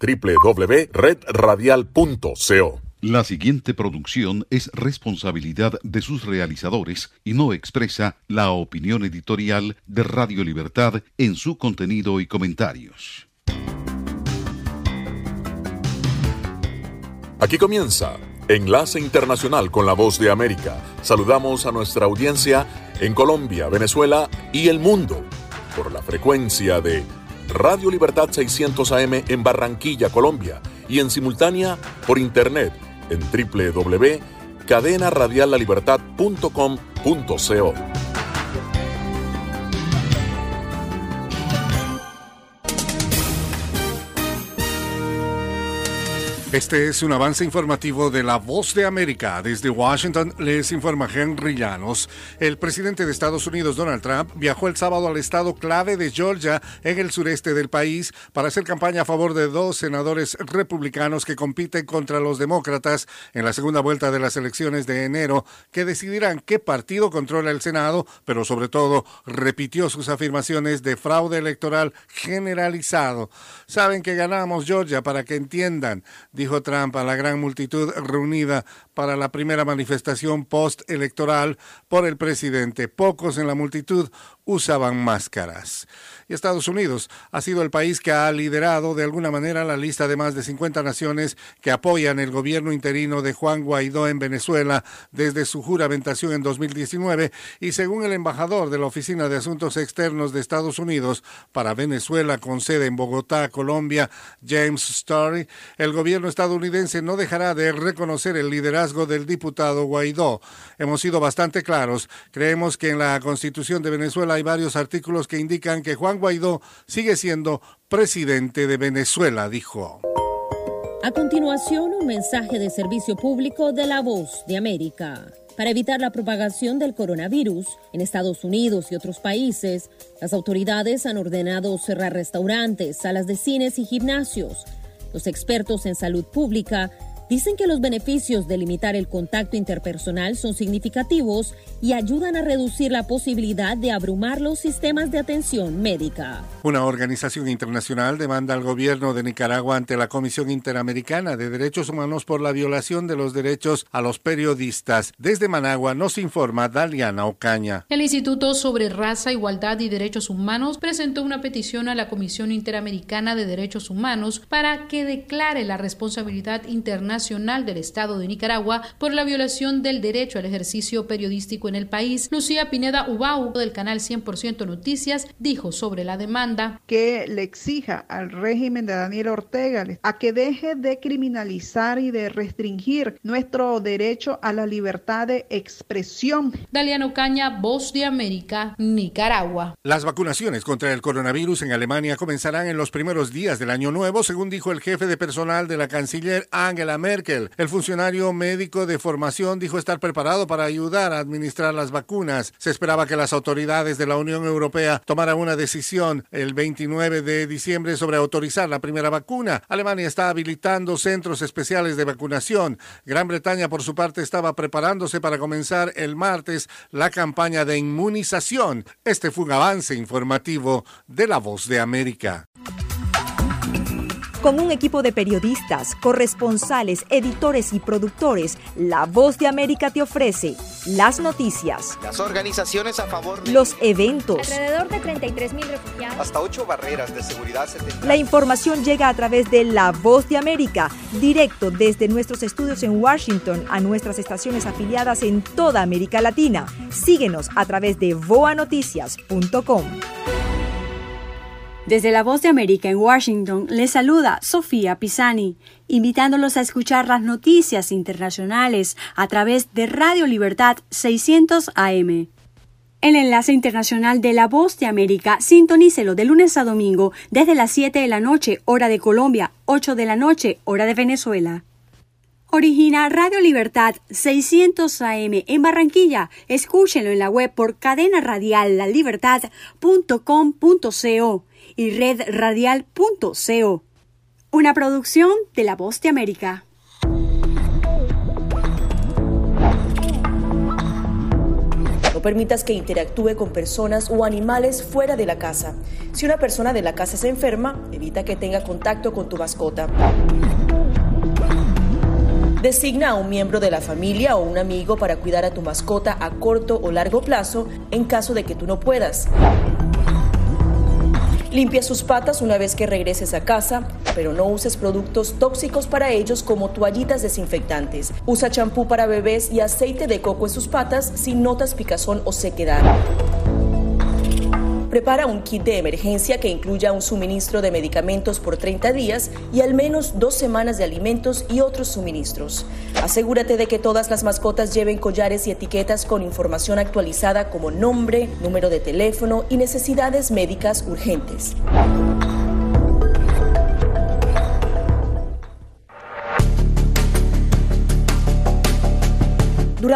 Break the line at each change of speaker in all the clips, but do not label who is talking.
www.redradial.co.
La siguiente producción es responsabilidad de sus realizadores y no expresa la opinión editorial de Radio Libertad en su contenido y comentarios.
Aquí comienza Enlace Internacional con la Voz de América. Saludamos a nuestra audiencia en Colombia, Venezuela y el mundo por la frecuencia de Radio Libertad 600 AM en Barranquilla, Colombia y en simultánea por internet en www.cadenaradiallalibertad.com.co.
Este es un avance informativo de La Voz de América. Desde Washington les informa Henry Llanos. El presidente de Estados Unidos, Donald Trump, viajó el sábado al estado clave de Georgia, en el sureste del país, para hacer campaña a favor de dos senadores republicanos que compiten contra los demócratas en la segunda vuelta de las elecciones de enero, que decidirán qué partido controla el Senado, pero sobre todo repitió sus afirmaciones de fraude electoral generalizado. Saben que ganamos Georgia para que entiendan dijo Trump a la gran multitud reunida para la primera manifestación postelectoral por el presidente. Pocos en la multitud usaban máscaras y Estados Unidos ha sido el país que ha liderado de alguna manera la lista de más de 50 naciones que apoyan el gobierno interino de Juan Guaidó en Venezuela desde su juramentación en 2019 y según el embajador de la Oficina de Asuntos Externos de Estados Unidos para Venezuela con sede en Bogotá, Colombia, James Story, el gobierno estadounidense no dejará de reconocer el liderazgo del diputado Guaidó. Hemos sido bastante claros. Creemos que en la Constitución de Venezuela hay varios artículos que indican que Juan Guaidó sigue siendo presidente de Venezuela, dijo.
A continuación, un mensaje de servicio público de la voz de América. Para evitar la propagación del coronavirus en Estados Unidos y otros países, las autoridades han ordenado cerrar restaurantes, salas de cines y gimnasios. Los expertos en salud pública Dicen que los beneficios de limitar el contacto interpersonal son significativos y ayudan a reducir la posibilidad de abrumar los sistemas de atención médica.
Una organización internacional demanda al gobierno de Nicaragua ante la Comisión Interamericana de Derechos Humanos por la violación de los derechos a los periodistas. Desde Managua nos informa Daliana Ocaña.
El Instituto sobre Raza, Igualdad y Derechos Humanos presentó una petición a la Comisión Interamericana de Derechos Humanos para que declare la responsabilidad internacional Nacional del Estado de Nicaragua por la violación del derecho al ejercicio periodístico en el país. Lucía Pineda Ubau del canal 100% Noticias dijo sobre la demanda
que le exija al régimen de Daniel Ortega a que deje de criminalizar y de restringir nuestro derecho a la libertad de expresión.
Daliano Caña, Voz de América, Nicaragua.
Las vacunaciones contra el coronavirus en Alemania comenzarán en los primeros días del año nuevo, según dijo el jefe de personal de la canciller Angela Merkel Merkel. El funcionario médico de formación dijo estar preparado para ayudar a administrar las vacunas. Se esperaba que las autoridades de la Unión Europea tomaran una decisión el 29 de diciembre sobre autorizar la primera vacuna. Alemania está habilitando centros especiales de vacunación. Gran Bretaña, por su parte, estaba preparándose para comenzar el martes la campaña de inmunización. Este fue un avance informativo de La Voz de América.
Con un equipo de periodistas, corresponsales, editores y productores, La Voz de América te ofrece las noticias,
las organizaciones a favor
de los eventos,
alrededor de 33 mil refugiados,
hasta ocho barreras de seguridad.
La información llega a través de La Voz de América, directo desde nuestros estudios en Washington a nuestras estaciones afiliadas en toda América Latina. Síguenos a través de voanoticias.com.
Desde la Voz de América en Washington les saluda Sofía Pisani, invitándolos a escuchar las noticias internacionales a través de Radio Libertad 600 AM. El enlace internacional de la Voz de América, sintonícelo de lunes a domingo desde las 7 de la noche, hora de Colombia, 8 de la noche, hora de Venezuela. Origina Radio Libertad 600 AM en Barranquilla. Escúchenlo en la web por cadena radial lalibertad.com.co y redradial.co. Una producción de La Voz de América.
permitas que interactúe con personas o animales fuera de la casa. Si una persona de la casa se enferma, evita que tenga contacto con tu mascota. Designa a un miembro de la familia o un amigo para cuidar a tu mascota a corto o largo plazo en caso de que tú no puedas. Limpia sus patas una vez que regreses a casa, pero no uses productos tóxicos para ellos como toallitas desinfectantes. Usa champú para bebés y aceite de coco en sus patas si notas picazón o sequedad. Prepara un kit de emergencia que incluya un suministro de medicamentos por 30 días y al menos dos semanas de alimentos y otros suministros. Asegúrate de que todas las mascotas lleven collares y etiquetas con información actualizada como nombre, número de teléfono y necesidades médicas urgentes.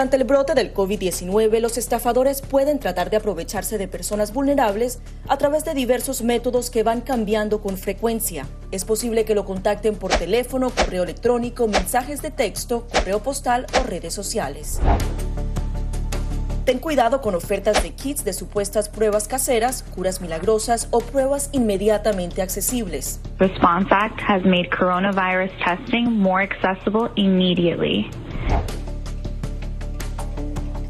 Durante el brote del COVID-19, los estafadores pueden tratar de aprovecharse de personas vulnerables a través de diversos métodos que van cambiando con frecuencia. Es posible que lo contacten por teléfono, correo electrónico, mensajes de texto, correo postal o redes sociales. Ten cuidado con ofertas de kits de supuestas pruebas caseras, curas milagrosas o pruebas inmediatamente accesibles.
Response Act has made coronavirus testing more accessible immediately.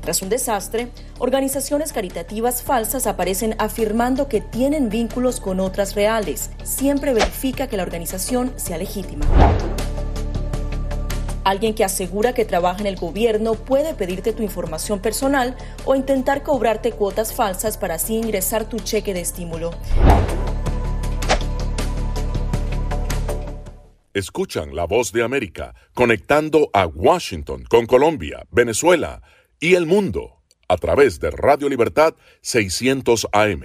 Tras un desastre, organizaciones caritativas falsas aparecen afirmando que tienen vínculos con otras reales. Siempre verifica que la organización sea legítima. Alguien que asegura que trabaja en el gobierno puede pedirte tu información personal o intentar cobrarte cuotas falsas para así ingresar tu cheque de estímulo.
Escuchan la voz de América conectando a Washington con Colombia, Venezuela, y el mundo a través de Radio Libertad 600 AM.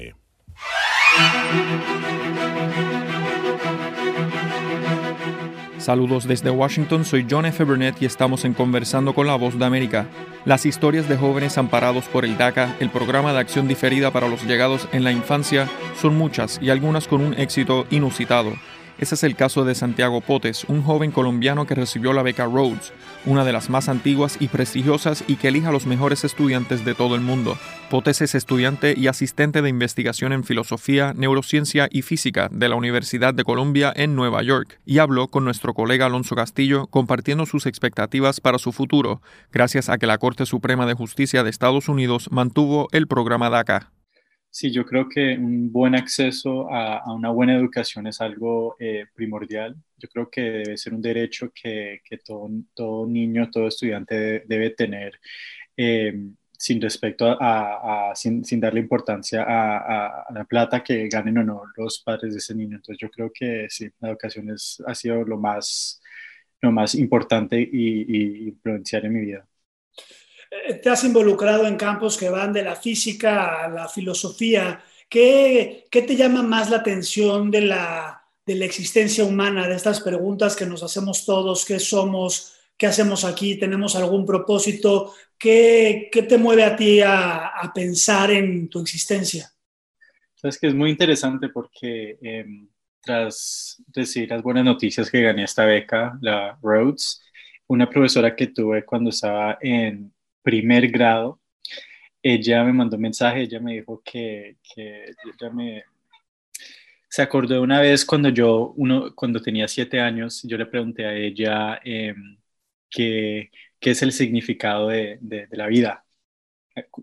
Saludos desde Washington, soy John F. Burnett y estamos en Conversando con la Voz de América. Las historias de jóvenes amparados por el DACA, el programa de acción diferida para los llegados en la infancia, son muchas y algunas con un éxito inusitado. Ese es el caso de Santiago Potes, un joven colombiano que recibió la beca Rhodes, una de las más antiguas y prestigiosas y que elija a los mejores estudiantes de todo el mundo. Potes es estudiante y asistente de investigación en filosofía, neurociencia y física de la Universidad de Columbia en Nueva York y habló con nuestro colega Alonso Castillo compartiendo sus expectativas para su futuro, gracias a que la Corte Suprema de Justicia de Estados Unidos mantuvo el programa DACA.
Sí, yo creo que un buen acceso a, una buena educación es algo eh, primordial. Yo creo que debe ser un derecho que, todo, todo, niño, todo estudiante debe tener. Eh, sin respecto a, sin, darle importancia a, la plata que ganen o no los padres de ese niño. Entonces yo creo que sí, la educación es, ha sido lo más, lo más importante y, y influencial en mi vida.
Eh, te has involucrado en campos que van de la física a la filosofía. ¿Qué, qué te llama más la atención de la, de la existencia humana, de estas preguntas que nos hacemos todos? ¿Qué somos? ¿Qué hacemos aquí? ¿Tenemos algún propósito? ¿Qué, qué te mueve a ti a, a, pensar en tu existencia?
Sabes que es muy interesante porque em, tras decir las buenas noticias que gané esta beca, la Rhodes, una profesora que tuve cuando estaba en primer grado, ella me mandó un mensaje, ella me dijo que, que ella me, se acordó de una vez cuando yo, uno, cuando tenía siete años, yo le pregunté a ella em, qué, es el significado de, de, la vida.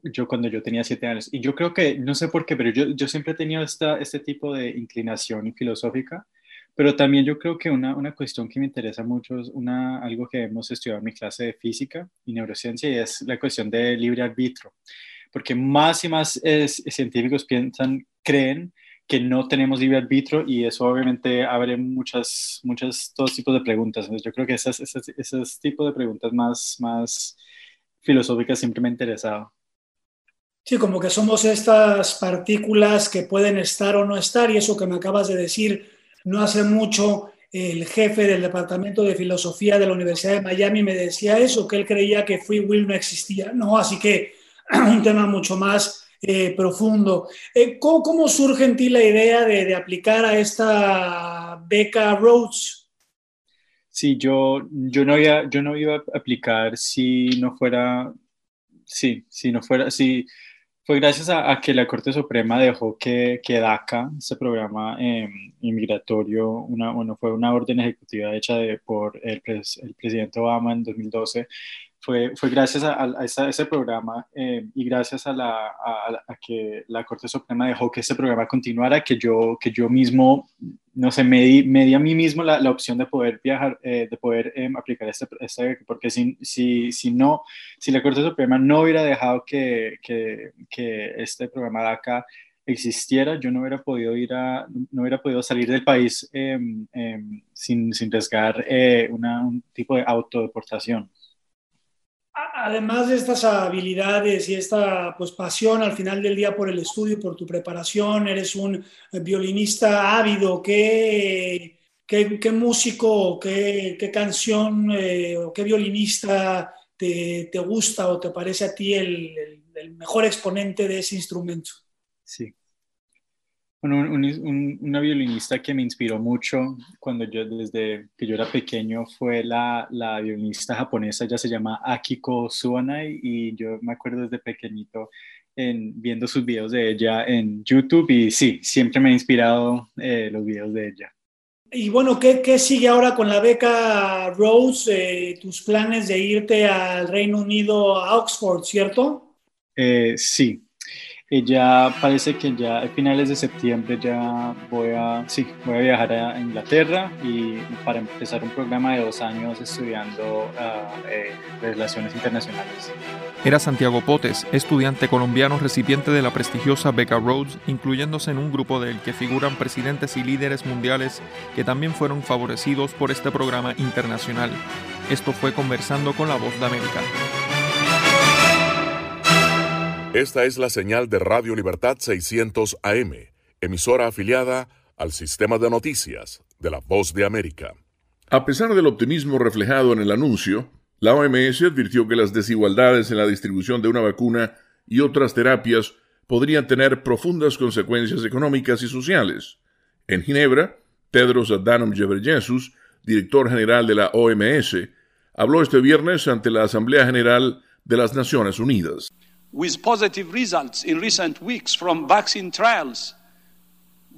Yo cuando yo tenía siete años. Y yo creo que, no sé por qué, pero yo, yo siempre he tenido esta, este tipo de inclinación filosófica pero también yo creo que una, una cuestión que me interesa mucho es una, algo que hemos estudiado en mi clase de física y neurociencia y es la cuestión de libre arbitrio. Porque más y más científicos piensan, creen que no tenemos libre arbitrio y eso obviamente abre muchas, muchas, todos tipos de preguntas. Entonces yo creo que esas, esas, esos tipos de preguntas más, más filosóficas siempre me han interesado.
Sí, como que somos estas partículas que pueden estar o no estar y eso que me acabas de decir no hace mucho el jefe del Departamento de Filosofía de la Universidad de Miami me decía eso, que él creía que Free Will no existía. No, así que un tema mucho más eh, profundo. Eh, ¿cómo, surge en ti la idea de, aplicar a esta beca Rhodes?
Sí, yo, yo, no iba, yo no iba a aplicar si no fuera, sí, si no fuera, si Fue gracias a, que la Corte Suprema dejó que, que DACA, ese programa eh, inmigratorio, una, bueno, fue una orden ejecutiva hecha de, por el, el presidente Obama en 2012, fue, fue gracias a, a, ese programa eh, y gracias a, la, a, que la Corte Suprema dejó que ese programa continuara, que yo, que yo mismo, no sé, me di, a mí mismo la, la opción de poder viajar, eh, de poder em, aplicar este, este, porque si, si, si, no, si la Corte Suprema no hubiera dejado que, que, que este programa de acá existiera, yo no hubiera podido ir a, no hubiera podido salir del país em, em, sin, sin arriesgar eh, una, un tipo de autodeportación
además de estas habilidades y esta pues, pasión al final del día por el estudio y por tu preparación, eres un violinista ávido. ¿Qué, qué, músico, qué, qué canción eh, o qué violinista te, te, gusta o te parece a ti el, el mejor exponente de ese instrumento?
Sí, una violinista que me inspiró mucho cuando yo, desde que yo era pequeño, fue la, la violinista japonesa, ella se llama Akiko Suonai y yo me acuerdo desde pequeñito en, viendo sus videos de ella en YouTube y sí, siempre me ha inspirado eh, los videos de ella.
Y bueno, ¿qué, ¿qué, sigue ahora con la beca Rose? Eh, tus planes de irte al Reino Unido, a Oxford, ¿cierto?
Eh, sí, ya parece que ya a finales de septiembre ya voy a, sí, voy a viajar a Inglaterra y para empezar un programa de dos años estudiando ah, eh, relaciones internacionales.
Era Santiago Potes, estudiante colombiano recipiente de la prestigiosa beca Rhodes, incluyéndose en un grupo del que figuran presidentes y líderes mundiales que también fueron favorecidos por este programa internacional. Esto fue Conversando con la Voz de América.
Esta es la señal de Radio Libertad 600 AM, emisora afiliada al sistema de noticias de la Voz de América. A pesar del optimismo reflejado en el anuncio, la OMS advirtió que las desigualdades en la distribución de una vacuna y otras terapias podrían tener profundas consecuencias económicas y sociales. En Ginebra, Tedros Adhanom Ghebreyesus, director general de la OMS, habló este viernes ante la Asamblea General de las Naciones Unidas with positive results in recent weeks from vaccine trials.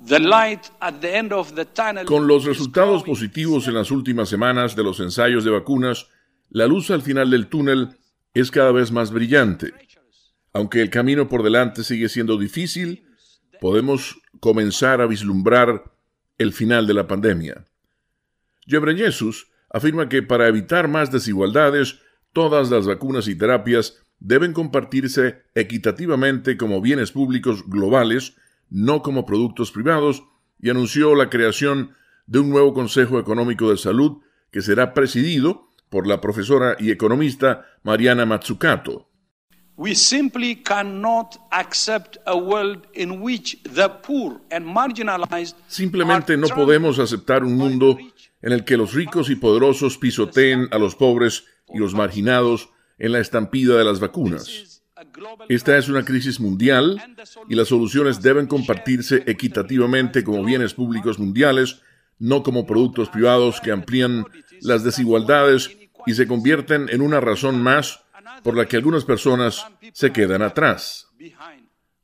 The light at the end of the tunnel Con los resultados positivos en las últimas semanas de los ensayos de vacunas, la luz al final del túnel es cada vez más brillante. Aunque el camino por delante sigue siendo difícil, podemos comenzar a vislumbrar el final de la pandemia. Jesús afirma que para evitar más desigualdades, todas las vacunas y terapias deben compartirse equitativamente como bienes públicos globales, no como productos privados, y anunció la creación de un nuevo Consejo Económico de Salud que será presidido por la profesora y economista Mariana Matsukato. Simplemente no podemos aceptar un mundo en el que los ricos y poderosos pisoteen a los pobres y los marginados en la estampida de las vacunas. Esta es una crisis mundial y las soluciones deben compartirse equitativamente como bienes públicos mundiales, no como productos privados que amplían las desigualdades y se convierten en una razón más por la que algunas personas se quedan atrás.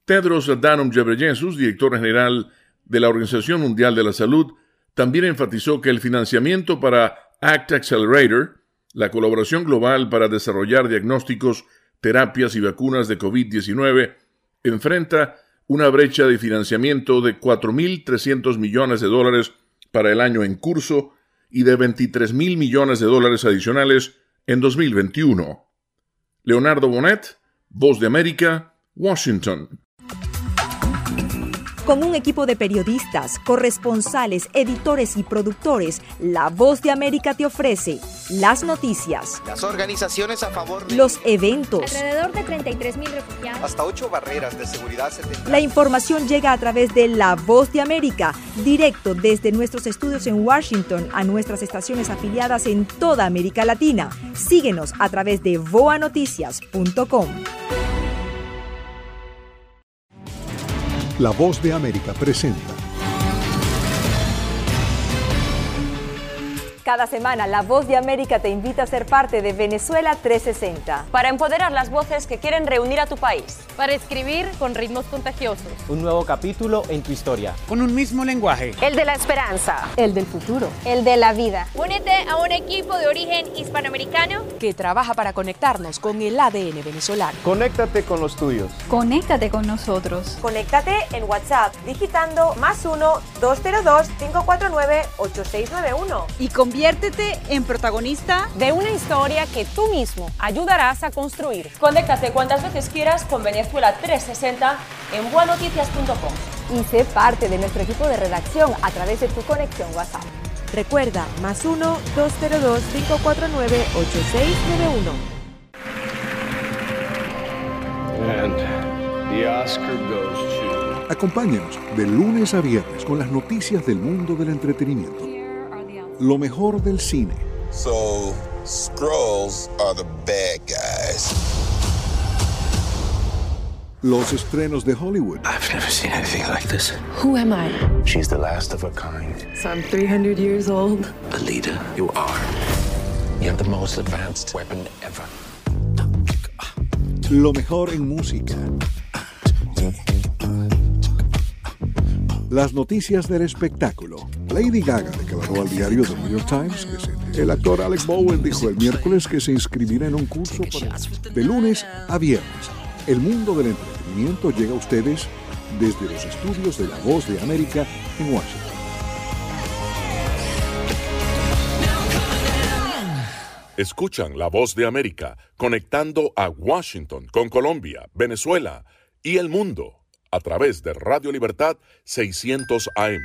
Tedros Adhanom Ghebreyesus, director general de la Organización Mundial de la Salud, también enfatizó que el financiamiento para ACT Accelerator, la colaboración global para desarrollar diagnósticos, terapias y vacunas de COVID-19 enfrenta una brecha de financiamiento de 4.300 millones de dólares para el año en curso y de 23.000 millones de dólares adicionales en 2021. Leonardo Bonet, Voz de América, Washington
con un equipo de periodistas, corresponsales, editores y productores, La Voz de América te ofrece las noticias,
las organizaciones a favor
de los eventos,
alrededor de 33 mil refugiados,
hasta ocho barreras de seguridad.
La información llega a través de La Voz de América, directo desde nuestros estudios en Washington a nuestras estaciones afiliadas en toda América Latina. Síguenos a través de voanoticias.com.
La voz de América presenta.
Cada semana La Voz de América te invita a ser parte de Venezuela 360.
Para empoderar las voces que quieren reunir a tu país.
Para escribir con ritmos contagiosos.
Un nuevo capítulo en tu historia.
Con un mismo lenguaje.
El de la esperanza.
El del futuro.
El de la vida.
Únete a un equipo de origen hispanoamericano
que trabaja para conectarnos con el ADN venezolano.
Conéctate con los tuyos.
Conéctate con nosotros.
Conéctate en WhatsApp digitando más 1-202-549-8691.
Y conviértete en protagonista
de una historia que tú mismo ayudarás a construir. Conéctate cuantas veces quieras con Venezuela 360 en buenoticias.com.
Y sé parte de nuestro equipo de redacción a través de tu conexión WhatsApp. Recuerda, más 1-202-549-8691.
And the Oscar goes to...
Acompáñanos de lunes a viernes con las noticias del mundo del entretenimiento. Lo mejor del cine.
So, Skrulls are the bad guys.
Los estrenos de Hollywood.
I've never seen anything like this.
Who am I?
She's the last of her kind.
So I'm 300 years old.
Alita, you are. You have the most advanced weapon ever.
Lo mejor en música. Las noticias del espectáculo. Lady Gaga declaró al diario The New York Times que se... el actor Alec Bowen dijo el miércoles que se inscribirá en un curso para... de lunes a viernes. El mundo del entretenimiento llega a ustedes desde los estudios de La Voz de América en Washington.
Escuchan La Voz de América conectando a Washington con Colombia, Venezuela y el mundo a través de Radio Libertad 600 AM.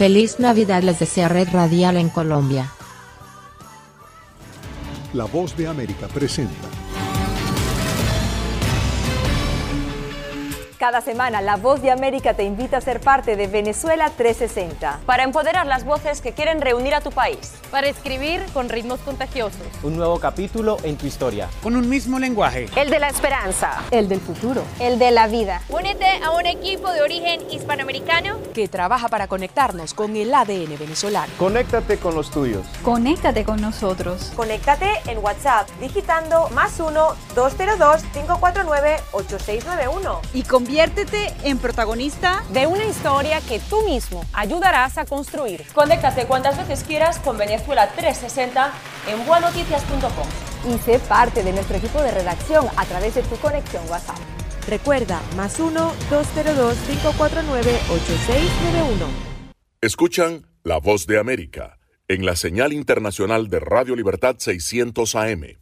Feliz Navidad les desea Red Radial en Colombia.
La voz de América presenta.
Cada semana La Voz de América te invita a ser parte de Venezuela 360.
Para empoderar las voces que quieren reunir a tu país.
Para escribir con ritmos contagiosos.
Un nuevo capítulo en tu historia.
Con un mismo lenguaje.
El de la esperanza.
El del futuro.
El de la vida. Únete a un equipo de origen hispanoamericano
que trabaja para conectarnos con el ADN venezolano.
Conéctate con los tuyos.
Conéctate con nosotros.
Conéctate en WhatsApp digitando más 1-202-549-8691.
Y conviértete en protagonista
de una historia que tú mismo ayudarás a construir. Conéctate cuantas veces quieras con Venezuela 360 en buenoticias.com.
Y sé parte de nuestro equipo de redacción a través de tu conexión WhatsApp.
Recuerda, más 1-202-549-8691.
Escuchan La Voz de América en la señal internacional de Radio Libertad 600 AM.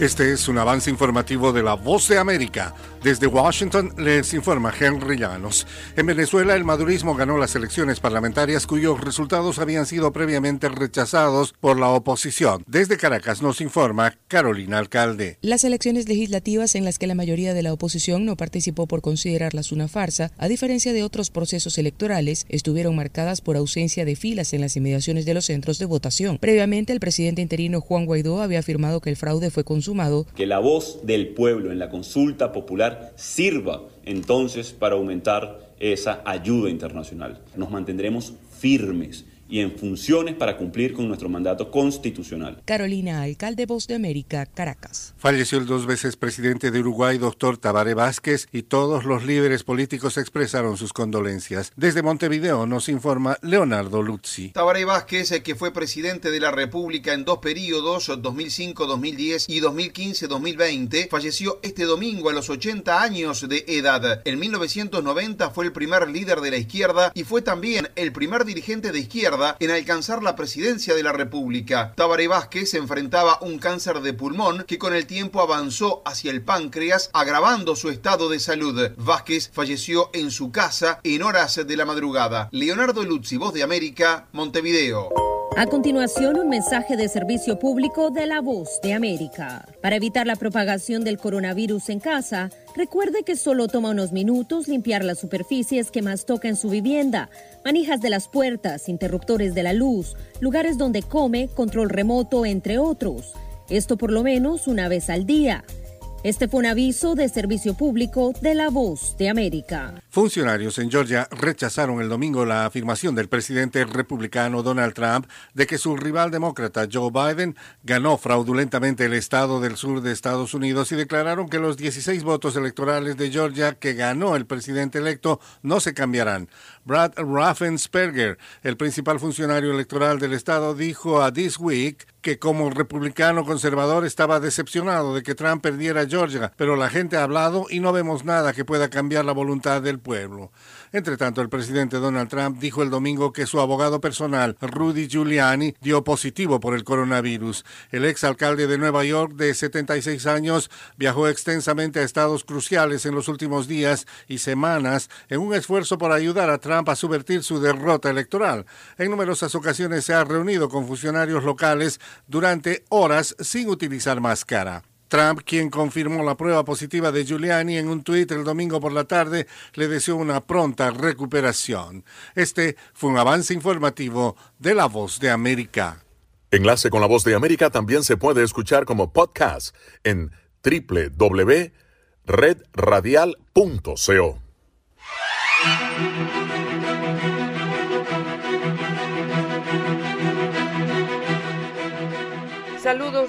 Este es un avance informativo de La Voz de América. Desde Washington les informa Henry Llanos. En Venezuela el madurismo ganó las elecciones parlamentarias cuyos resultados habían sido previamente rechazados por la oposición. Desde Caracas nos informa Carolina Alcalde.
Las elecciones legislativas en las que la mayoría de la oposición no participó por considerarlas una farsa, a diferencia de otros procesos electorales, estuvieron marcadas por ausencia de filas en las inmediaciones de los centros de votación. Previamente el presidente interino Juan Guaidó había afirmado que el fraude fue consumado.
Que la voz del pueblo en la consulta popular sirva entonces para aumentar esa ayuda internacional. Nos mantendremos firmes y en funciones para cumplir con nuestro mandato constitucional.
Carolina, alcalde Voz de América, Caracas.
Falleció el dos veces presidente de Uruguay, doctor Tabaré Vázquez, y todos los líderes políticos expresaron sus condolencias. Desde Montevideo nos informa Leonardo Luzzi.
Tabaré Vázquez, que fue presidente de la República en dos periodos, 2005-2010 y 2015-2020, falleció este domingo a los 80 años de edad. En 1990 fue el primer líder de la izquierda y fue también el primer dirigente de izquierda en alcanzar la presidencia de la República. Tabaré Vázquez enfrentaba un cáncer de pulmón que con el tiempo avanzó hacia el páncreas, agravando su estado de salud. Vázquez falleció en su casa en horas de la madrugada. Leonardo Luzzi, Voz de América, Montevideo.
A continuación, un mensaje de servicio público de la Voz de América. Para evitar la propagación del coronavirus en casa, recuerde que solo toma unos minutos limpiar las superficies que más toca en su vivienda, manijas de las puertas, interruptores de la luz, lugares donde come, control remoto, entre otros. Esto por lo menos una vez al día. Este fue un aviso de servicio público de La Voz de América.
Funcionarios en Georgia rechazaron el domingo la afirmación del presidente republicano Donald Trump de que su rival demócrata Joe Biden ganó fraudulentamente el estado del sur de Estados Unidos y declararon que los 16 votos electorales de Georgia que ganó el presidente electo no se cambiarán. Brad Raffensperger, el principal funcionario electoral del estado, dijo a This Week que como republicano conservador estaba decepcionado de que Trump perdiera Georgia, pero la gente ha hablado y no vemos nada que pueda cambiar la voluntad del pueblo. Entre tanto, el presidente Donald Trump dijo el domingo que su abogado personal, Rudy Giuliani, dio positivo por el coronavirus. El exalcalde de Nueva York, de 76 años, viajó extensamente a estados cruciales en los últimos días y semanas en un esfuerzo por ayudar a Trump a subvertir su derrota electoral. En numerosas ocasiones se ha reunido con funcionarios locales durante horas sin utilizar máscara. Trump, quien confirmó la prueba positiva de Giuliani en un tuit el domingo por la tarde, le deseó una pronta recuperación. Este fue un avance informativo de La Voz de América.
Enlace con La Voz de América también se puede escuchar como podcast en www.redradial.co.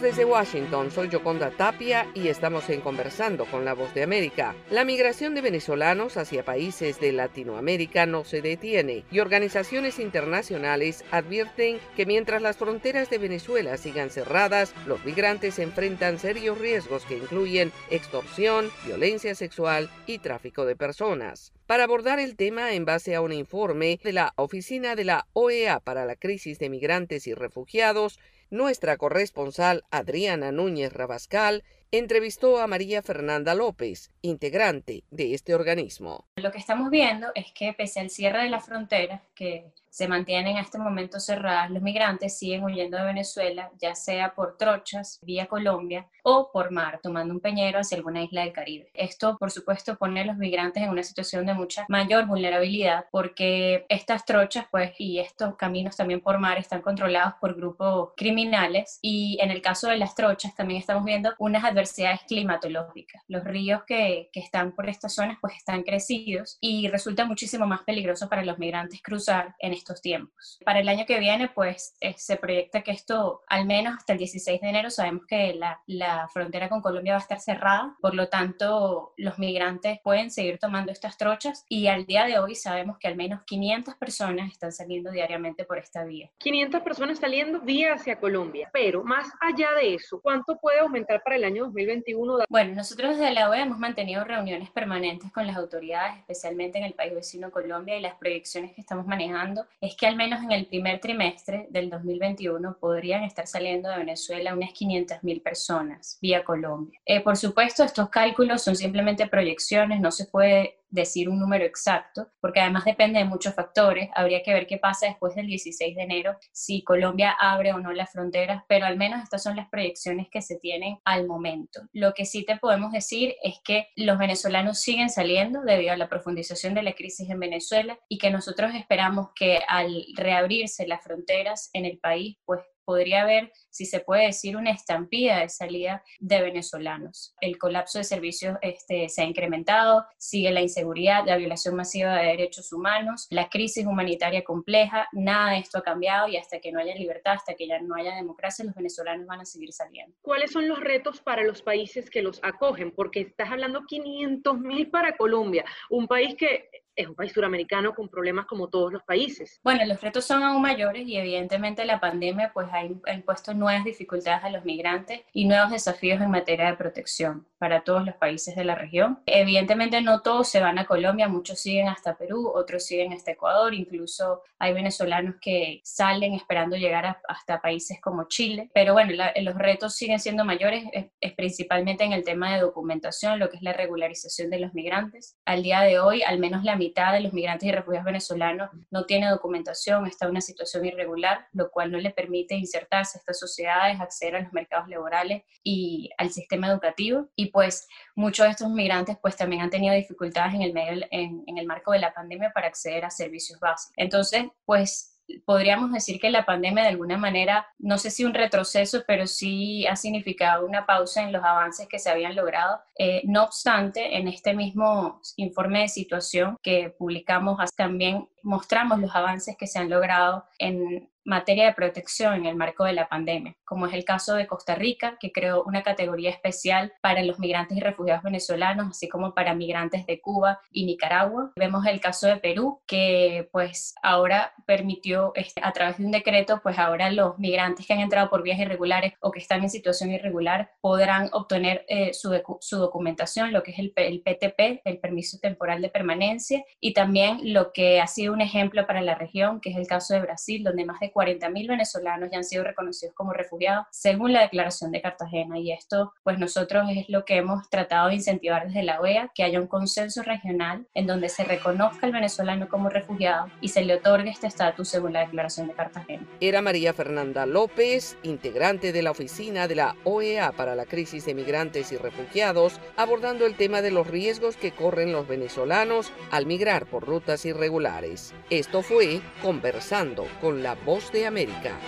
desde Washington, soy Yoconda Tapia y estamos en Conversando con la Voz de América. La migración de venezolanos hacia países de Latinoamérica no se detiene y organizaciones internacionales advierten que mientras las fronteras de Venezuela sigan cerradas, los migrantes enfrentan serios riesgos que incluyen extorsión, violencia sexual y tráfico de personas. Para abordar el tema en base a un informe de la Oficina de la OEA para la Crisis de Migrantes y Refugiados, nuestra corresponsal Adriana Núñez Rabascal entrevistó a María Fernanda López, integrante de este organismo.
Lo que estamos viendo es que pese al cierre de las fronteras, que se mantienen en este momento cerradas, los migrantes siguen huyendo de Venezuela, ya sea por trochas, vía Colombia, o por mar, tomando un peñero hacia alguna isla del Caribe. Esto, por supuesto, pone a los migrantes en una situación de mucha mayor vulnerabilidad, porque estas trochas, pues, y estos caminos también por mar están controlados por grupos criminales, y en el caso de las trochas también estamos viendo unas adversidades climatológicas. Los ríos que, que están por estas zonas, pues, están crecidos y resulta muchísimo más peligroso para los migrantes cruzar en estos tiempos. Para el año que viene, pues eh, se proyecta que esto, al menos hasta el 16 de enero, sabemos que la, la, frontera con Colombia va a estar cerrada, por lo tanto los migrantes pueden seguir tomando estas trochas y al día de hoy sabemos que al menos 500 personas están saliendo diariamente por esta vía.
500 personas saliendo vía hacia Colombia, pero más allá de eso, ¿cuánto puede aumentar para el año 2021?
Bueno, nosotros desde la OEA hemos mantenido reuniones permanentes con las autoridades, especialmente en el país vecino Colombia, y las proyecciones que estamos manejando es que al menos en el primer trimestre del 2021 podrían estar saliendo de Venezuela unas 500.000 personas vía Colombia. Eh, por supuesto, estos cálculos son simplemente proyecciones, no se puede decir un número exacto, porque además depende de muchos factores. Habría que ver qué pasa después del 16 de enero, si Colombia abre o no las fronteras, pero al menos estas son las proyecciones que se tienen al momento. Lo que sí te podemos decir es que los venezolanos siguen saliendo debido a la profundización de la crisis en Venezuela y que nosotros esperamos que al reabrirse las fronteras en el país, pues podría haber, si se puede decir, una estampida de salida de venezolanos. El colapso de servicios este, se ha incrementado, sigue la inseguridad, la violación masiva de derechos humanos, la crisis humanitaria compleja, nada de esto ha cambiado y hasta que no haya libertad, hasta que ya no haya democracia, los venezolanos van a seguir saliendo.
¿Cuáles son los retos para los países que los acogen? Porque estás hablando 500 mil para Colombia, un país que es un país suramericano con problemas como todos los países.
Bueno, los retos son aún mayores y evidentemente la pandemia pues ha impuesto nuevas dificultades a los migrantes y nuevos desafíos en materia de protección para todos los países de la región. Evidentemente no todos se van a Colombia, muchos siguen hasta Perú, otros siguen hasta Ecuador, incluso hay venezolanos que salen esperando llegar hasta países como Chile, pero bueno, los retos siguen siendo mayores, es principalmente en el tema de documentación, lo que es la regularización de los migrantes. Al día de hoy, al menos la mitad de los migrantes y refugiados venezolanos no tiene documentación, está en una situación irregular, lo cual no le permite insertarse a estas sociedades, acceder a los mercados laborales y al sistema educativo. Y pues muchos de estos migrantes pues también han tenido dificultades en el, medio, en, en el marco de la pandemia para acceder a servicios básicos. Entonces, pues podríamos decir que la pandemia de alguna manera, no sé si un retroceso, pero sí ha significado una pausa en los avances que se habían logrado. Eh, no obstante, en este mismo informe de situación que publicamos, también mostramos los avances que se han logrado en materia de protección en el marco de la pandemia, como es el caso de Costa Rica, que creó una categoría especial para los migrantes y refugiados venezolanos, así como para migrantes de Cuba y Nicaragua. Vemos el caso de Perú, que pues ahora permitió este, a través de un decreto, pues ahora los migrantes que han entrado por vías irregulares o que están en situación irregular podrán obtener eh, su, su, documentación, lo que es el, el PTP, el permiso temporal de permanencia, y también lo que ha sido un ejemplo para la región, que es el caso de Brasil, donde más de 40.000 venezolanos ya han sido reconocidos como refugiados según la declaración de Cartagena. Y esto, pues nosotros es lo que hemos tratado de incentivar desde la OEA, que haya un consenso regional en donde se reconozca al venezolano como refugiado y se le otorgue este estatus según la declaración de Cartagena.
Era María Fernanda López, integrante de la oficina de la OEA para la crisis de migrantes y refugiados, abordando el tema de los riesgos que corren los venezolanos al migrar por rutas irregulares. Esto fue Conversando con la Voz de América.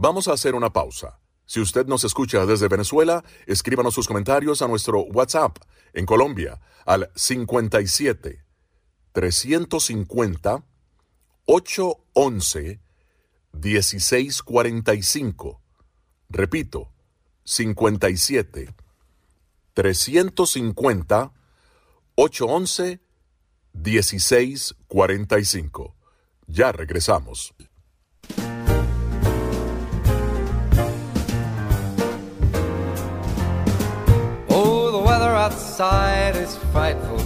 Vamos a hacer una pausa. Si usted nos escucha desde Venezuela, escríbanos sus comentarios a nuestro WhatsApp en Colombia al 57 350 811 1645. Repito, 57 350 811 1645. Ya regresamos.
Oh, the weather outside is frightful.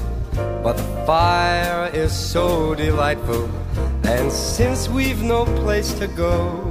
But the fire is so delightful, and since we've no place to go,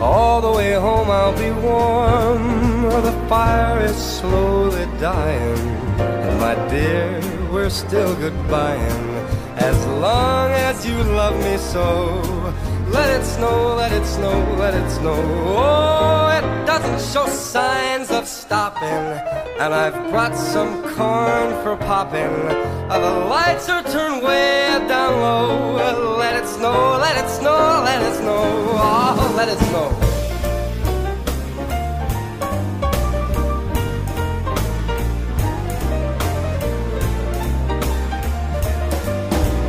all the way home I'll be warm. The fire is slowly dying, and my dear, we're still goodbying. As long as you love me so, let it snow, let it snow, let it snow. Oh, it doesn't show signs of stopping. And I've brought some corn for popping. The lights are turned way down low. Let it snow, let it snow, let it snow. Oh, let it snow.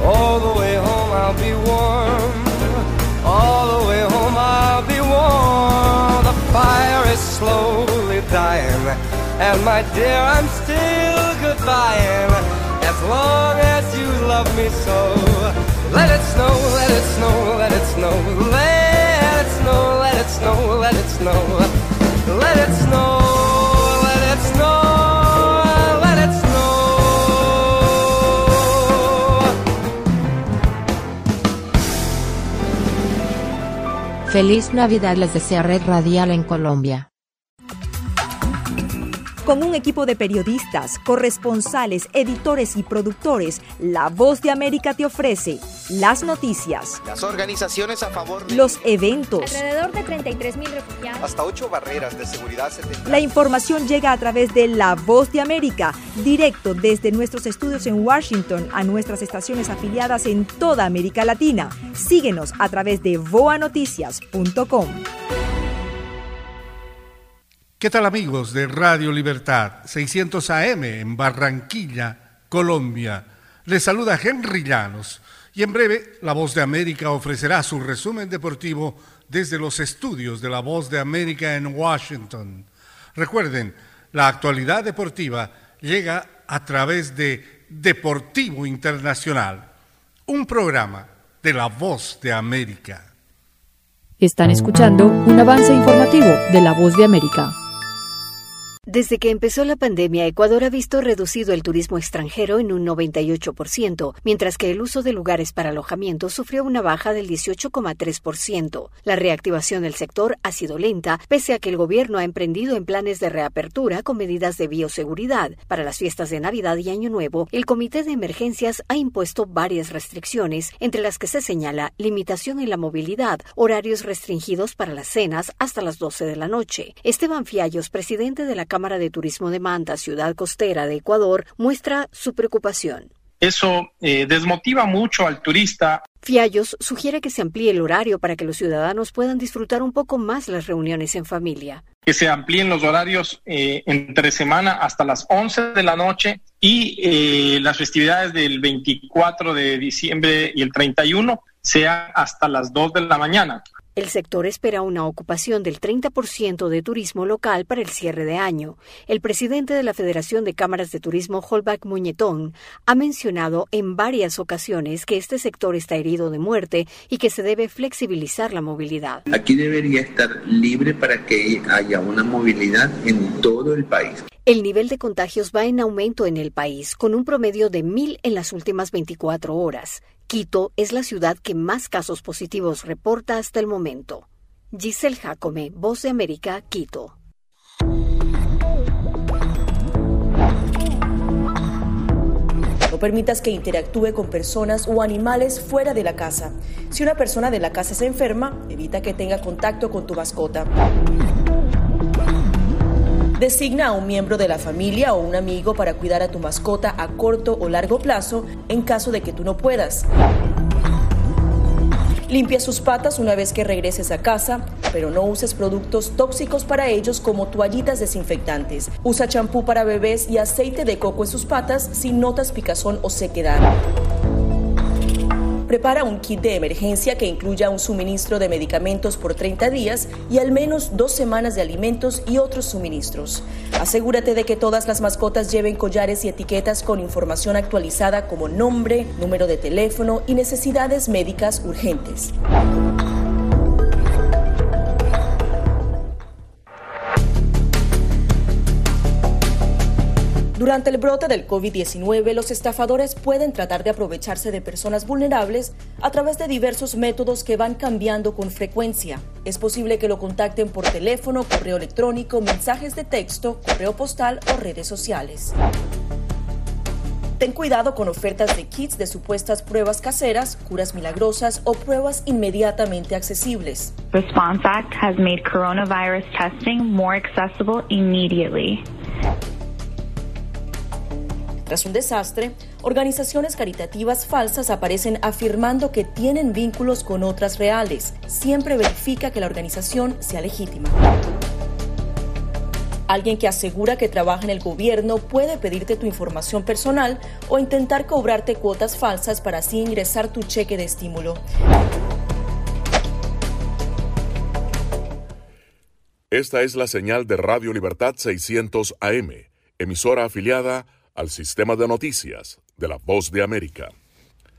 All the way home I'll be warm. All the way home I'll be warm. The fire is slowly dying. And my dear, I'm still goodbying. As long as you love me so. Let it snow, let it snow, let it snow. Let it snow, let it snow, let it snow. Let it snow, let it snow, let it snow.
Feliz Navidad les desea Red Radial en Colombia.
Con un equipo de periodistas, corresponsales, editores y productores, La Voz de América te ofrece las noticias,
Las organizaciones a favor de
los eventos.
Alrededor de 33 mil refugiados.
hasta ocho barreras de seguridad.
La información llega a través de La Voz de América, directo desde nuestros estudios en Washington a nuestras estaciones afiliadas en toda América Latina. Síguenos a través de voanoticias.com.
¿Qué tal amigos de Radio Libertad 600 AM en Barranquilla, Colombia? Les saluda Henry Llanos y en breve La Voz de América ofrecerá su resumen deportivo desde los estudios de La Voz de América en Washington. Recuerden, la actualidad deportiva llega a través de Deportivo Internacional, un programa de La Voz de América.
Están escuchando un avance informativo de La Voz de América.
Desde que empezó la pandemia, Ecuador ha visto reducido el turismo extranjero en un 98%, mientras que el uso de lugares para alojamiento sufrió una baja del 18,3%. La reactivación del sector ha sido lenta, pese a que el gobierno ha emprendido en planes de reapertura con medidas de bioseguridad. Para las fiestas de Navidad y Año Nuevo, el Comité de Emergencias ha impuesto varias restricciones, entre las que se señala limitación en la movilidad, horarios restringidos para las cenas hasta las 12 de la noche. Esteban Fiallos, presidente de la Cámara de Turismo de Manta, ciudad costera de Ecuador, muestra su preocupación.
Eso eh, desmotiva mucho al turista.
Fiallos sugiere que se amplíe el horario para que los ciudadanos puedan disfrutar un poco más las reuniones en familia.
Que se amplíen los horarios eh, entre semana hasta las 11 de la noche y eh, las festividades del 24 de diciembre y el 31 sean hasta las 2 de la mañana.
El sector espera una ocupación del 30% de turismo local para el cierre de año. El presidente de la Federación de Cámaras de Turismo, Holbach Muñetón, ha mencionado en varias ocasiones que este sector está herido de muerte y que se debe flexibilizar la movilidad.
Aquí debería estar libre para que haya una movilidad en todo el país.
El nivel de contagios va en aumento en el país, con un promedio de mil en las últimas 24 horas. Quito es la ciudad que más casos positivos reporta hasta el momento. Giselle Jacome, Voz de América, Quito.
No permitas que interactúe con personas o animales fuera de la casa. Si una persona de la casa se enferma, evita que tenga contacto con tu mascota. Designa a un miembro de la familia o un amigo para cuidar a tu mascota a corto o largo plazo en caso de que tú no puedas. Limpia sus patas una vez que regreses a casa, pero no uses productos tóxicos para ellos como toallitas desinfectantes. Usa champú para bebés y aceite de coco en sus patas si notas picazón o sequedad.
Prepara un kit de emergencia que incluya un suministro de medicamentos por 30 días y al menos dos semanas de alimentos y otros suministros. Asegúrate de que todas las mascotas lleven collares y etiquetas con información actualizada como nombre, número de teléfono y necesidades médicas urgentes. Durante el brote del COVID-19, los estafadores pueden tratar de aprovecharse de personas vulnerables a través de diversos métodos que van cambiando con frecuencia. Es posible que lo contacten por teléfono, correo electrónico, mensajes de texto, correo postal o redes sociales. Ten cuidado con ofertas de kits de supuestas pruebas caseras, curas milagrosas o pruebas inmediatamente accesibles.
Response Act has made coronavirus testing more accessible immediately.
Tras un desastre, organizaciones caritativas falsas aparecen afirmando que tienen vínculos con otras reales. Siempre verifica que la organización sea legítima. Alguien que asegura que trabaja en el gobierno puede pedirte tu información personal o intentar cobrarte cuotas falsas para así ingresar tu cheque de estímulo.
Esta es la señal de Radio Libertad 600 AM, emisora afiliada al sistema de noticias de la Voz de América.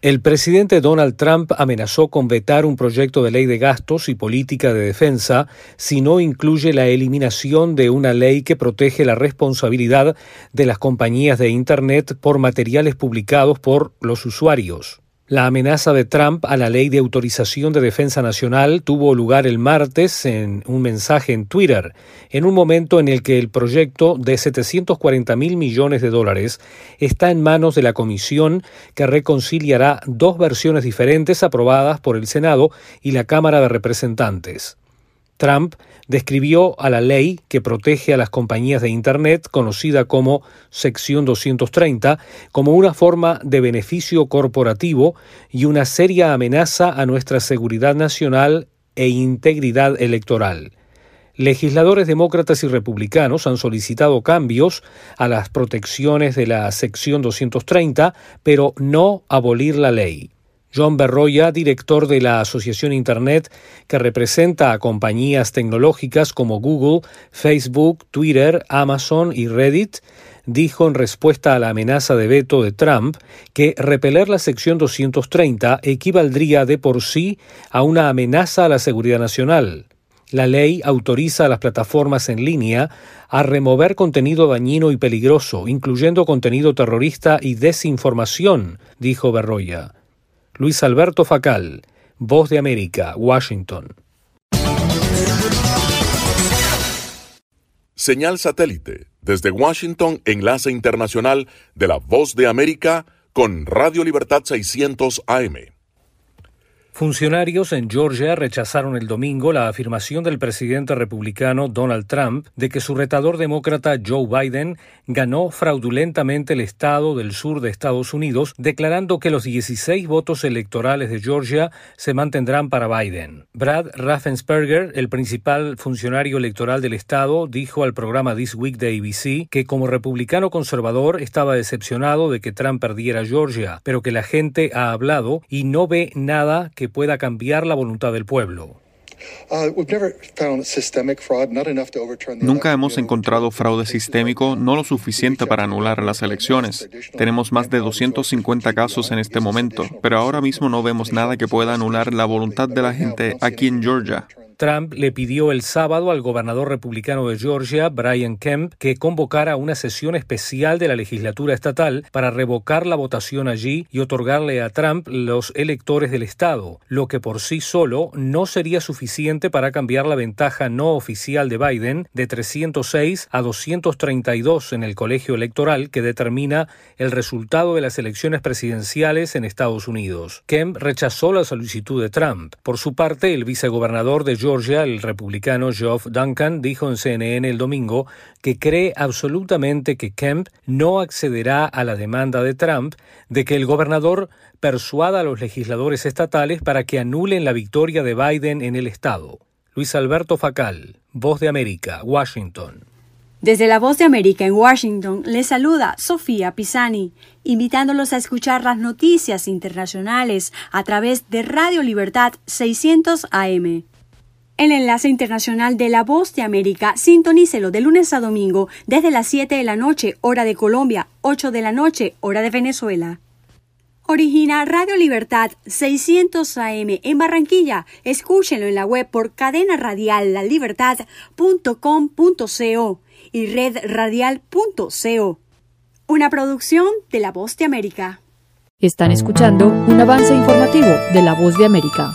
El presidente Donald Trump amenazó con vetar un proyecto de ley de gastos y política de defensa si no incluye la eliminación de una ley que protege la responsabilidad de las compañías de Internet por materiales publicados por los usuarios. La amenaza de Trump a la ley de autorización de defensa nacional tuvo lugar el martes en un mensaje en Twitter, en un momento en el que el proyecto de 740 mil millones de dólares está en manos de la comisión que reconciliará dos versiones diferentes aprobadas por el Senado y la Cámara de Representantes. Trump describió a la ley que protege a las compañías de Internet, conocida como Sección 230, como una forma de beneficio corporativo y una seria amenaza a nuestra seguridad nacional e integridad electoral. Legisladores demócratas y republicanos han solicitado cambios a las protecciones de la sección 230, pero no abolir la ley. John Berroya, director de la Asociación Internet que representa a compañías tecnológicas como Google, Facebook, Twitter, Amazon y Reddit, dijo en respuesta a la amenaza de veto de Trump que repeler la sección 230 equivaldría de por sí a una amenaza a la seguridad nacional. La ley autoriza a las plataformas en línea a remover contenido dañino y peligroso, incluyendo contenido terrorista y desinformación, dijo Berroya. Luis Alberto Facal, Voz de América, Washington.
Señal satélite desde Washington, enlace internacional de la Voz de América con Radio Libertad 600 AM.
Funcionarios en Georgia rechazaron el domingo la afirmación del presidente republicano Donald Trump de que su retador demócrata Joe Biden ganó fraudulentamente el estado del sur de Estados Unidos, declarando que los 16 votos electorales de Georgia se mantendrán para Biden. Brad Raffensperger, el principal funcionario electoral del estado, dijo al programa This Week de ABC que como republicano conservador estaba decepcionado de que Trump perdiera Georgia, pero que la gente ha hablado y no ve nada que pueda cambiar la voluntad del pueblo.
Nunca hemos encontrado fraude sistémico, no lo suficiente para anular las elecciones. Tenemos más de 250 casos en este momento, pero ahora mismo no vemos nada que pueda anular la voluntad de la gente aquí en Georgia.
Trump le pidió el sábado al gobernador republicano de Georgia, Brian Kemp, que convocara una sesión especial de la legislatura estatal para revocar la votación allí y otorgarle a Trump los electores del estado, lo que por sí solo no sería suficiente para cambiar la ventaja no oficial de Biden de 306 a 232 en el colegio electoral que determina el resultado de las elecciones presidenciales en Estados Unidos. Kemp rechazó la solicitud de Trump. Por su parte, el vicegobernador de Georgia, Georgia, el republicano Geoff Duncan dijo en CNN el domingo que cree absolutamente que Kemp no accederá a la demanda de Trump de que el gobernador persuada a los legisladores estatales para que anulen la victoria de Biden en el estado. Luis Alberto Facal, Voz de América, Washington.
Desde la Voz de América en Washington les saluda Sofía Pisani, invitándolos a escuchar las noticias internacionales a través de Radio Libertad 600 AM. El enlace internacional de la Voz de América, sintonícelo de lunes a domingo desde las 7 de la noche, hora de Colombia, 8 de la noche, hora de Venezuela. Origina Radio Libertad 600 AM en Barranquilla. Escúchenlo en la web por cadena radial lalibertad.com.co y redradial.co. Una producción de La Voz de América.
Están escuchando un avance informativo de La Voz de América.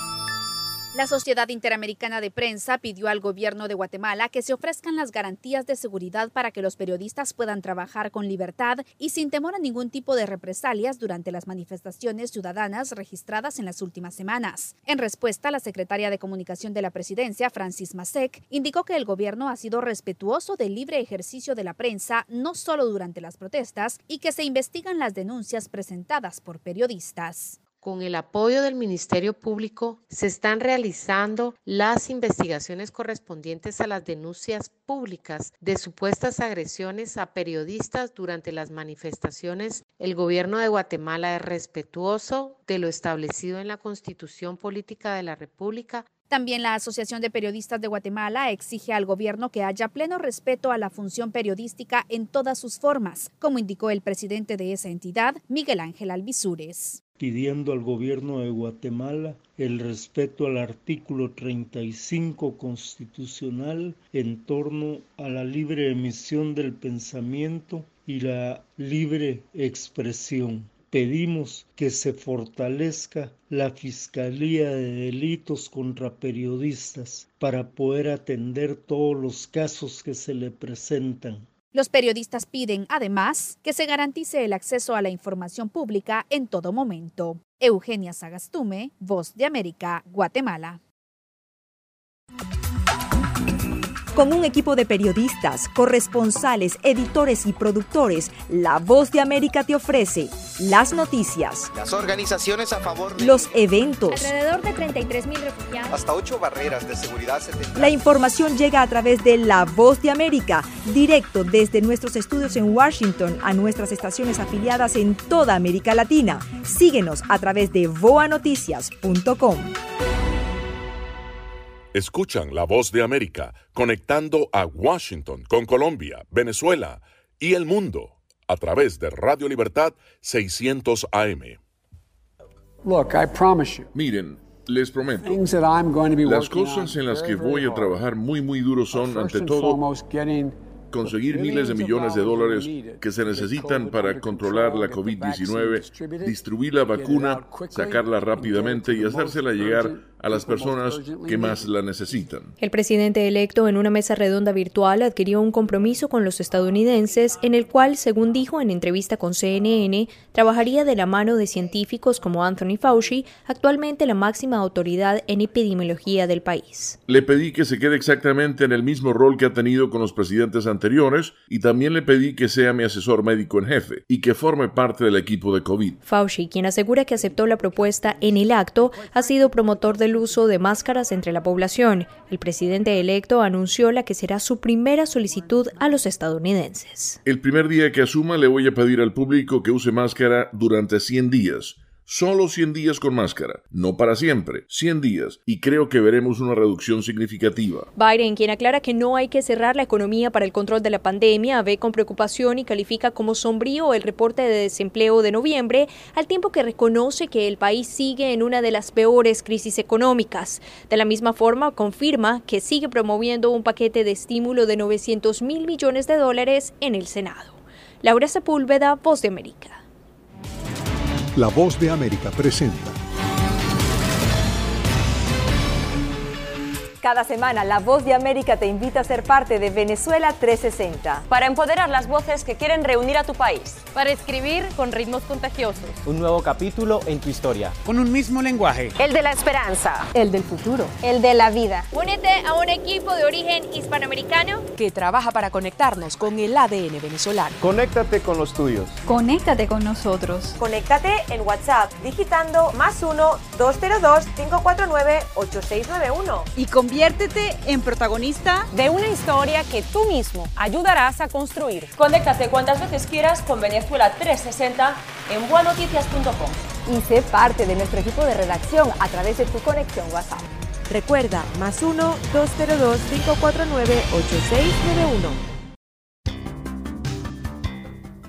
La Sociedad Interamericana de Prensa pidió al gobierno de Guatemala que se ofrezcan las garantías de seguridad para que los periodistas puedan trabajar con libertad y sin temor a ningún tipo de represalias durante las manifestaciones ciudadanas registradas en las últimas semanas. En respuesta, la secretaria de Comunicación de la Presidencia, Francis Masek, indicó que el gobierno ha sido respetuoso del libre ejercicio de la prensa no solo durante las protestas y que se investigan las denuncias presentadas por periodistas
con el apoyo del Ministerio Público, se están realizando las investigaciones correspondientes a las denuncias públicas de supuestas agresiones a periodistas durante las manifestaciones. El gobierno de Guatemala es respetuoso de lo establecido en la Constitución Política de la República,
también la Asociación de Periodistas de Guatemala exige al gobierno que haya pleno respeto a la función periodística en todas sus formas, como indicó el presidente de esa entidad, Miguel Ángel Alvisures
pidiendo al gobierno de Guatemala el respeto al artículo 35 constitucional en torno a la libre emisión del pensamiento y la libre expresión. Pedimos que se fortalezca la Fiscalía de Delitos contra Periodistas para poder atender todos los casos que se le presentan.
Los periodistas piden, además, que se garantice el acceso a la información pública en todo momento. Eugenia Sagastume, Voz de América, Guatemala.
Con un equipo de periodistas, corresponsales, editores y productores, La Voz de América te ofrece las noticias,
las organizaciones a favor
de los eventos,
alrededor de 33 mil refugiados,
hasta ocho barreras de seguridad.
La información llega a través de La Voz de América, directo desde nuestros estudios en Washington a nuestras estaciones afiliadas en toda América Latina. Síguenos a través de voanoticias.com.
Escuchan la voz de América conectando a Washington con Colombia, Venezuela y el mundo a través de Radio Libertad 600 AM.
Miren, les prometo, las cosas en las que voy a trabajar muy muy duro son, ante todo, conseguir miles de millones de dólares que se necesitan para controlar la COVID-19, distribuir la vacuna, sacarla rápidamente y hacérsela llegar a las personas que más la necesitan.
El presidente electo en una mesa redonda virtual adquirió un compromiso con los estadounidenses en el cual, según dijo en entrevista con CNN, trabajaría de la mano de científicos como Anthony Fauci, actualmente la máxima autoridad en epidemiología del país.
Le pedí que se quede exactamente en el mismo rol que ha tenido con los presidentes anteriores y también le pedí que sea mi asesor médico en jefe y que forme parte del equipo de COVID.
Fauci, quien asegura que aceptó la propuesta en el acto, ha sido promotor del uso de máscaras entre la población. El presidente electo anunció la que será su primera solicitud a los estadounidenses.
El primer día que asuma le voy a pedir al público que use máscara durante 100 días Solo 100 días con máscara, no para siempre, 100 días, y creo que veremos una reducción significativa.
Biden, quien aclara que no hay que cerrar la economía para el control de la pandemia, ve con preocupación y califica como sombrío el reporte de desempleo de noviembre, al tiempo que reconoce que el país sigue en una de las peores crisis económicas. De la misma forma, confirma que sigue promoviendo un paquete de estímulo de 900 mil millones de dólares en el Senado. Laura Sepúlveda, Voz de América. La voz de América presenta.
Cada semana La Voz de América te invita a ser parte de Venezuela 360.
Para empoderar las voces que quieren reunir a tu país.
Para escribir con ritmos contagiosos.
Un nuevo capítulo en tu historia.
Con un mismo lenguaje.
El de la esperanza.
El del futuro.
El de la vida.
Únete a un equipo de origen hispanoamericano
que trabaja para conectarnos con el ADN venezolano.
Conéctate con los tuyos.
Conéctate con nosotros.
Conéctate en WhatsApp digitando más 1 202 549 8691
y
Conviértete en protagonista
de una historia que tú mismo ayudarás a construir.
Conéctate cuantas veces quieras con Venezuela 360 en buenoticias.com.
Y sé parte de nuestro equipo de redacción a través de tu conexión WhatsApp.
Recuerda, más 1-202-549-8691.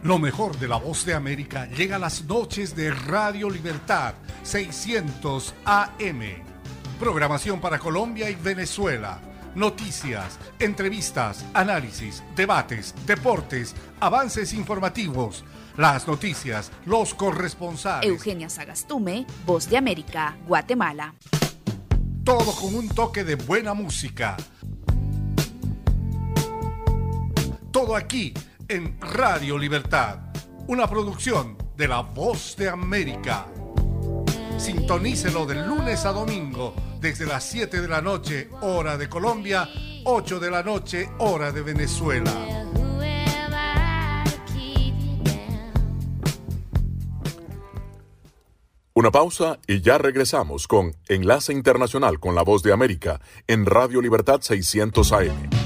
Lo mejor de la voz de América llega a las noches de Radio Libertad 600 AM. Programación para Colombia y Venezuela. Noticias, entrevistas, análisis, debates, deportes, avances informativos. Las noticias, los corresponsales.
Eugenia Sagastume, Voz de América, Guatemala.
Todo con un toque de buena música. Todo aquí en Radio Libertad, una producción de La Voz de América. Sintonícelo de lunes a domingo desde las 7 de la noche, hora de Colombia, 8 de la noche, hora de Venezuela.
Una pausa y ya regresamos con Enlace Internacional con la Voz de América en Radio Libertad 600 AM.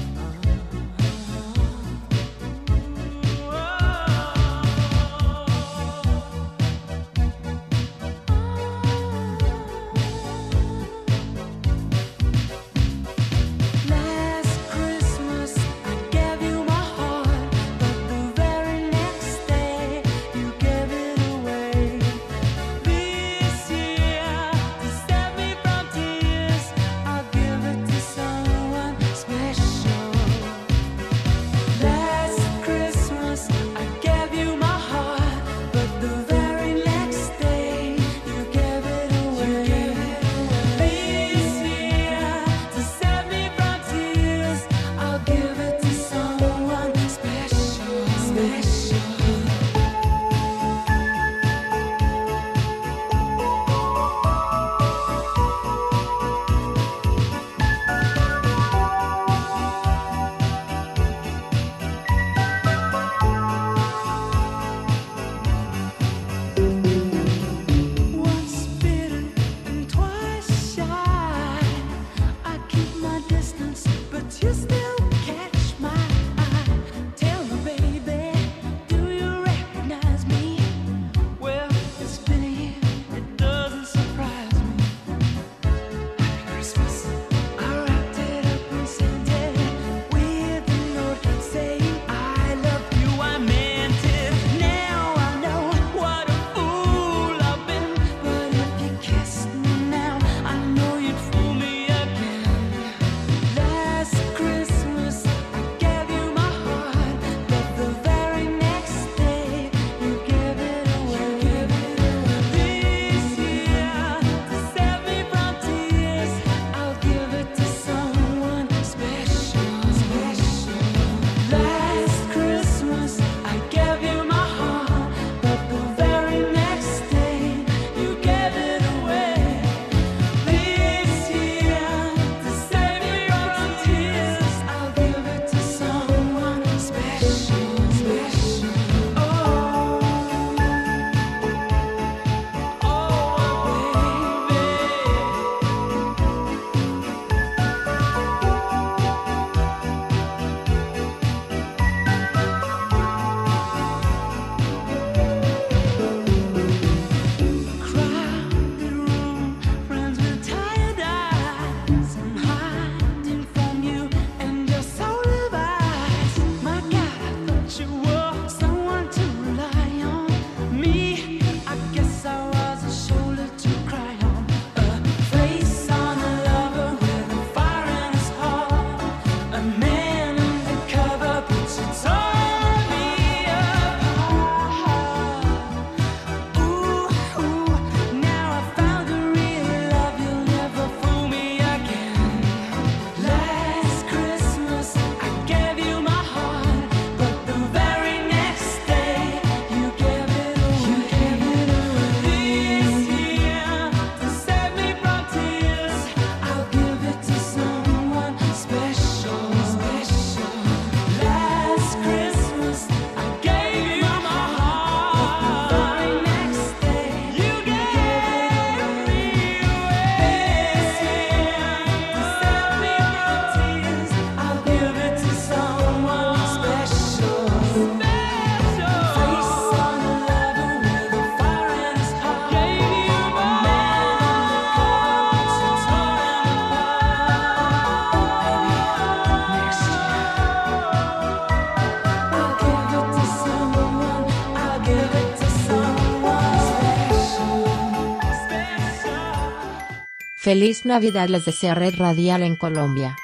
Feliz Navidad les desea Red Radial en Colombia.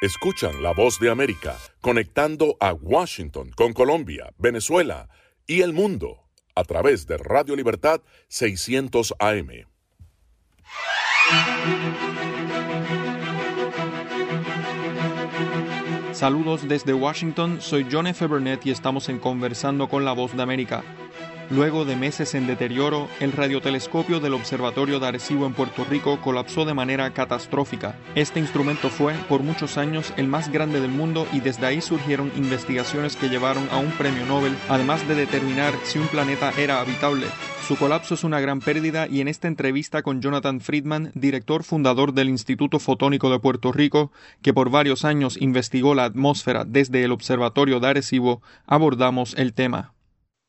Escuchan la voz de América conectando a Washington con Colombia, Venezuela y el mundo a través de Radio Libertad 600 AM.
Saludos desde Washington, soy John F. Burnett y estamos en Conversando con la Voz de América. Luego de meses en deterioro, el radiotelescopio del Observatorio de Arecibo en Puerto Rico colapsó de manera catastrófica. Este instrumento fue, por muchos años, el más grande del mundo y desde ahí surgieron investigaciones que llevaron a un premio Nobel, además de determinar si un planeta era habitable. Su colapso es una gran pérdida y en esta entrevista con Jonathan Friedman, director fundador del Instituto Fotónico de Puerto Rico, que por varios años investigó la atmósfera desde el Observatorio de Arecibo, abordamos el tema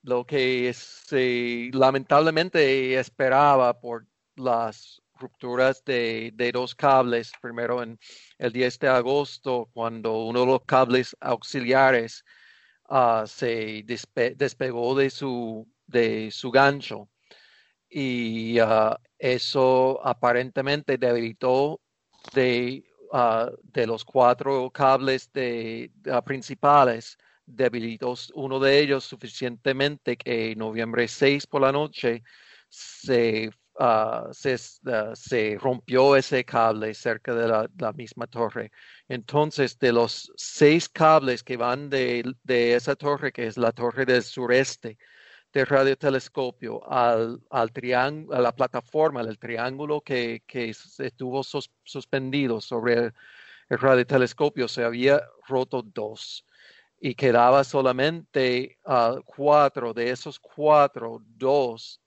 lo que se lamentablemente esperaba por las rupturas de, dos cables, primero en el 10 de agosto, cuando uno de los cables auxiliares ah, se despegó de su, de su gancho. Y ah, eso aparentemente debilitó de, ah, de los cuatro cables de, principales debilitó uno de ellos suficientemente que en noviembre 6 por la noche se, ah, ah, se, rompió ese cable cerca de la, misma torre. Entonces, de los seis cables que van de, esa torre, que es la torre del sureste del radiotelescopio, al, al a la plataforma, del triángulo que, estuvo suspendido sobre el, el radiotelescopio, se había roto dos y quedaba solamente uh, cuatro, de esos cuatro, dos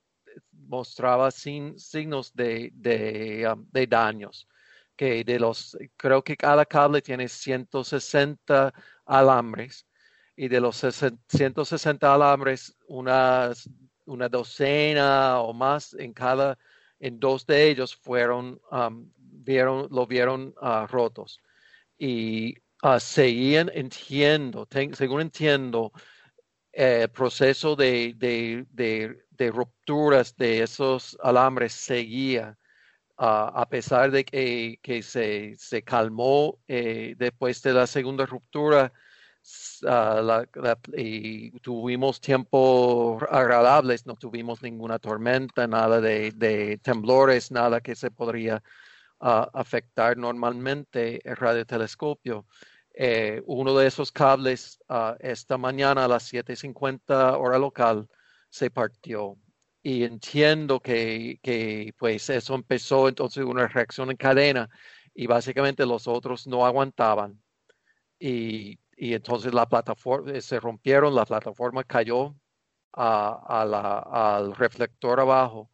mostraba sin, signos de, de, um, daños. Que de los, creo que cada cable tiene 160 alambres y de los 160 alambres, unas, una docena o más en cada, en dos de ellos fueron, um, vieron, lo vieron uh, rotos. Y uh, seguían, entiendo, según entiendo, el eh, proceso de, de, rupturas de esos alambres seguía, ah, a pesar de que, que se, se, calmó eh, después de la segunda ruptura. Ah, tuvimos tiempos agradables, no tuvimos ninguna tormenta, nada de, temblores, nada que se podría afectar normalmente el radiotelescopio. Eh, uno de esos cables ah, esta mañana a las 7.50 hora local se partió. Y entiendo que, que, pues eso empezó entonces una reacción en cadena y básicamente los otros no aguantaban. Y, y entonces la plataforma eh, se rompieron, la plataforma cayó a, a al reflector abajo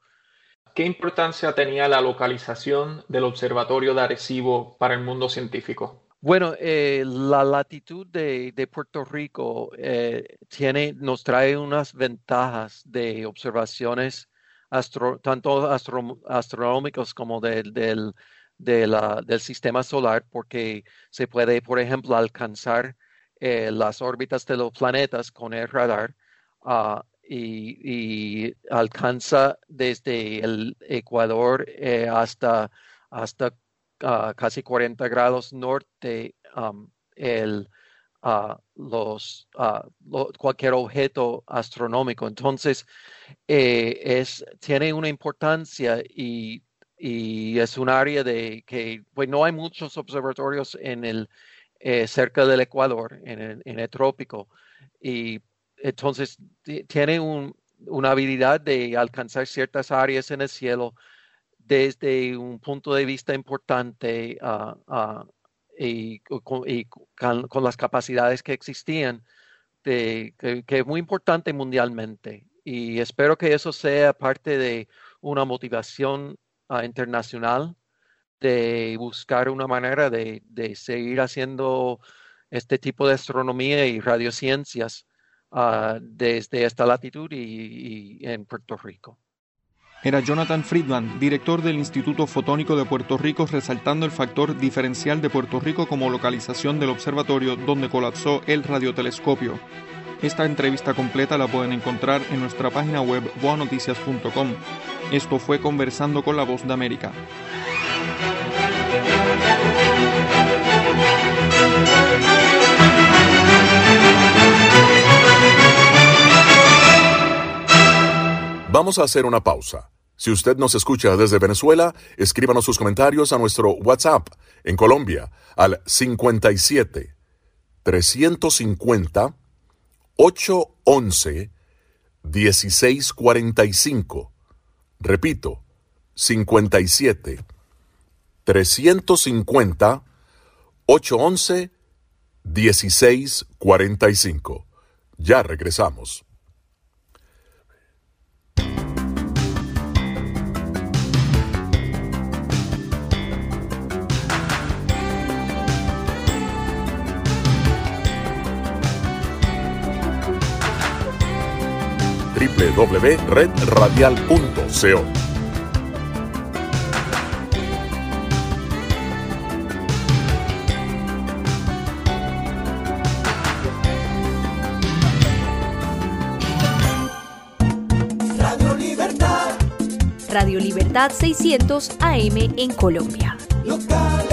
¿Qué importancia tenía la localización del Observatorio de Arecibo para el mundo científico?
Bueno, eh, la latitud de, Puerto Rico eh, tiene, nos trae unas ventajas de observaciones tanto astronómicos como del, sistema solar, porque se puede, por ejemplo, alcanzar eh, las órbitas de los planetas con el radar. Ah, y, alcanza desde el Ecuador eh, hasta, hasta ah, casi 40 grados norte um, el, ah, los, ah, cualquier objeto astronómico. Entonces, eh, es, tiene una importancia y, y, es un área de que pues, no hay muchos observatorios en el, eh, cerca del Ecuador, en el, en el trópico. Y entonces, tiene una habilidad de alcanzar ciertas áreas en el cielo desde un punto de vista importante ah, ah, y, con, las capacidades que existían, que, es muy importante mundialmente. Y espero que eso sea parte de una motivación ah, internacional de buscar una manera de, de, seguir haciendo este tipo de astronomía y radiociencias Ah, desde esta latitud y, en Puerto Rico.
Era Jonathan Friedman, director del Instituto Fotónico de Puerto Rico, resaltando el factor diferencial de Puerto Rico como localización del observatorio donde colapsó el radiotelescopio. Esta entrevista completa la pueden encontrar en nuestra página web boanoticias.com. Esto fue Conversando con la Voz de América.
Vamos a hacer una pausa. Si usted nos escucha desde Venezuela, escríbanos sus comentarios a nuestro WhatsApp en Colombia al 57 350 811 1645. Repito, 57 350 811 1645. Ya regresamos. www.redradial.co.
Radio Libertad.
Radio Libertad 600 AM en Colombia.
Local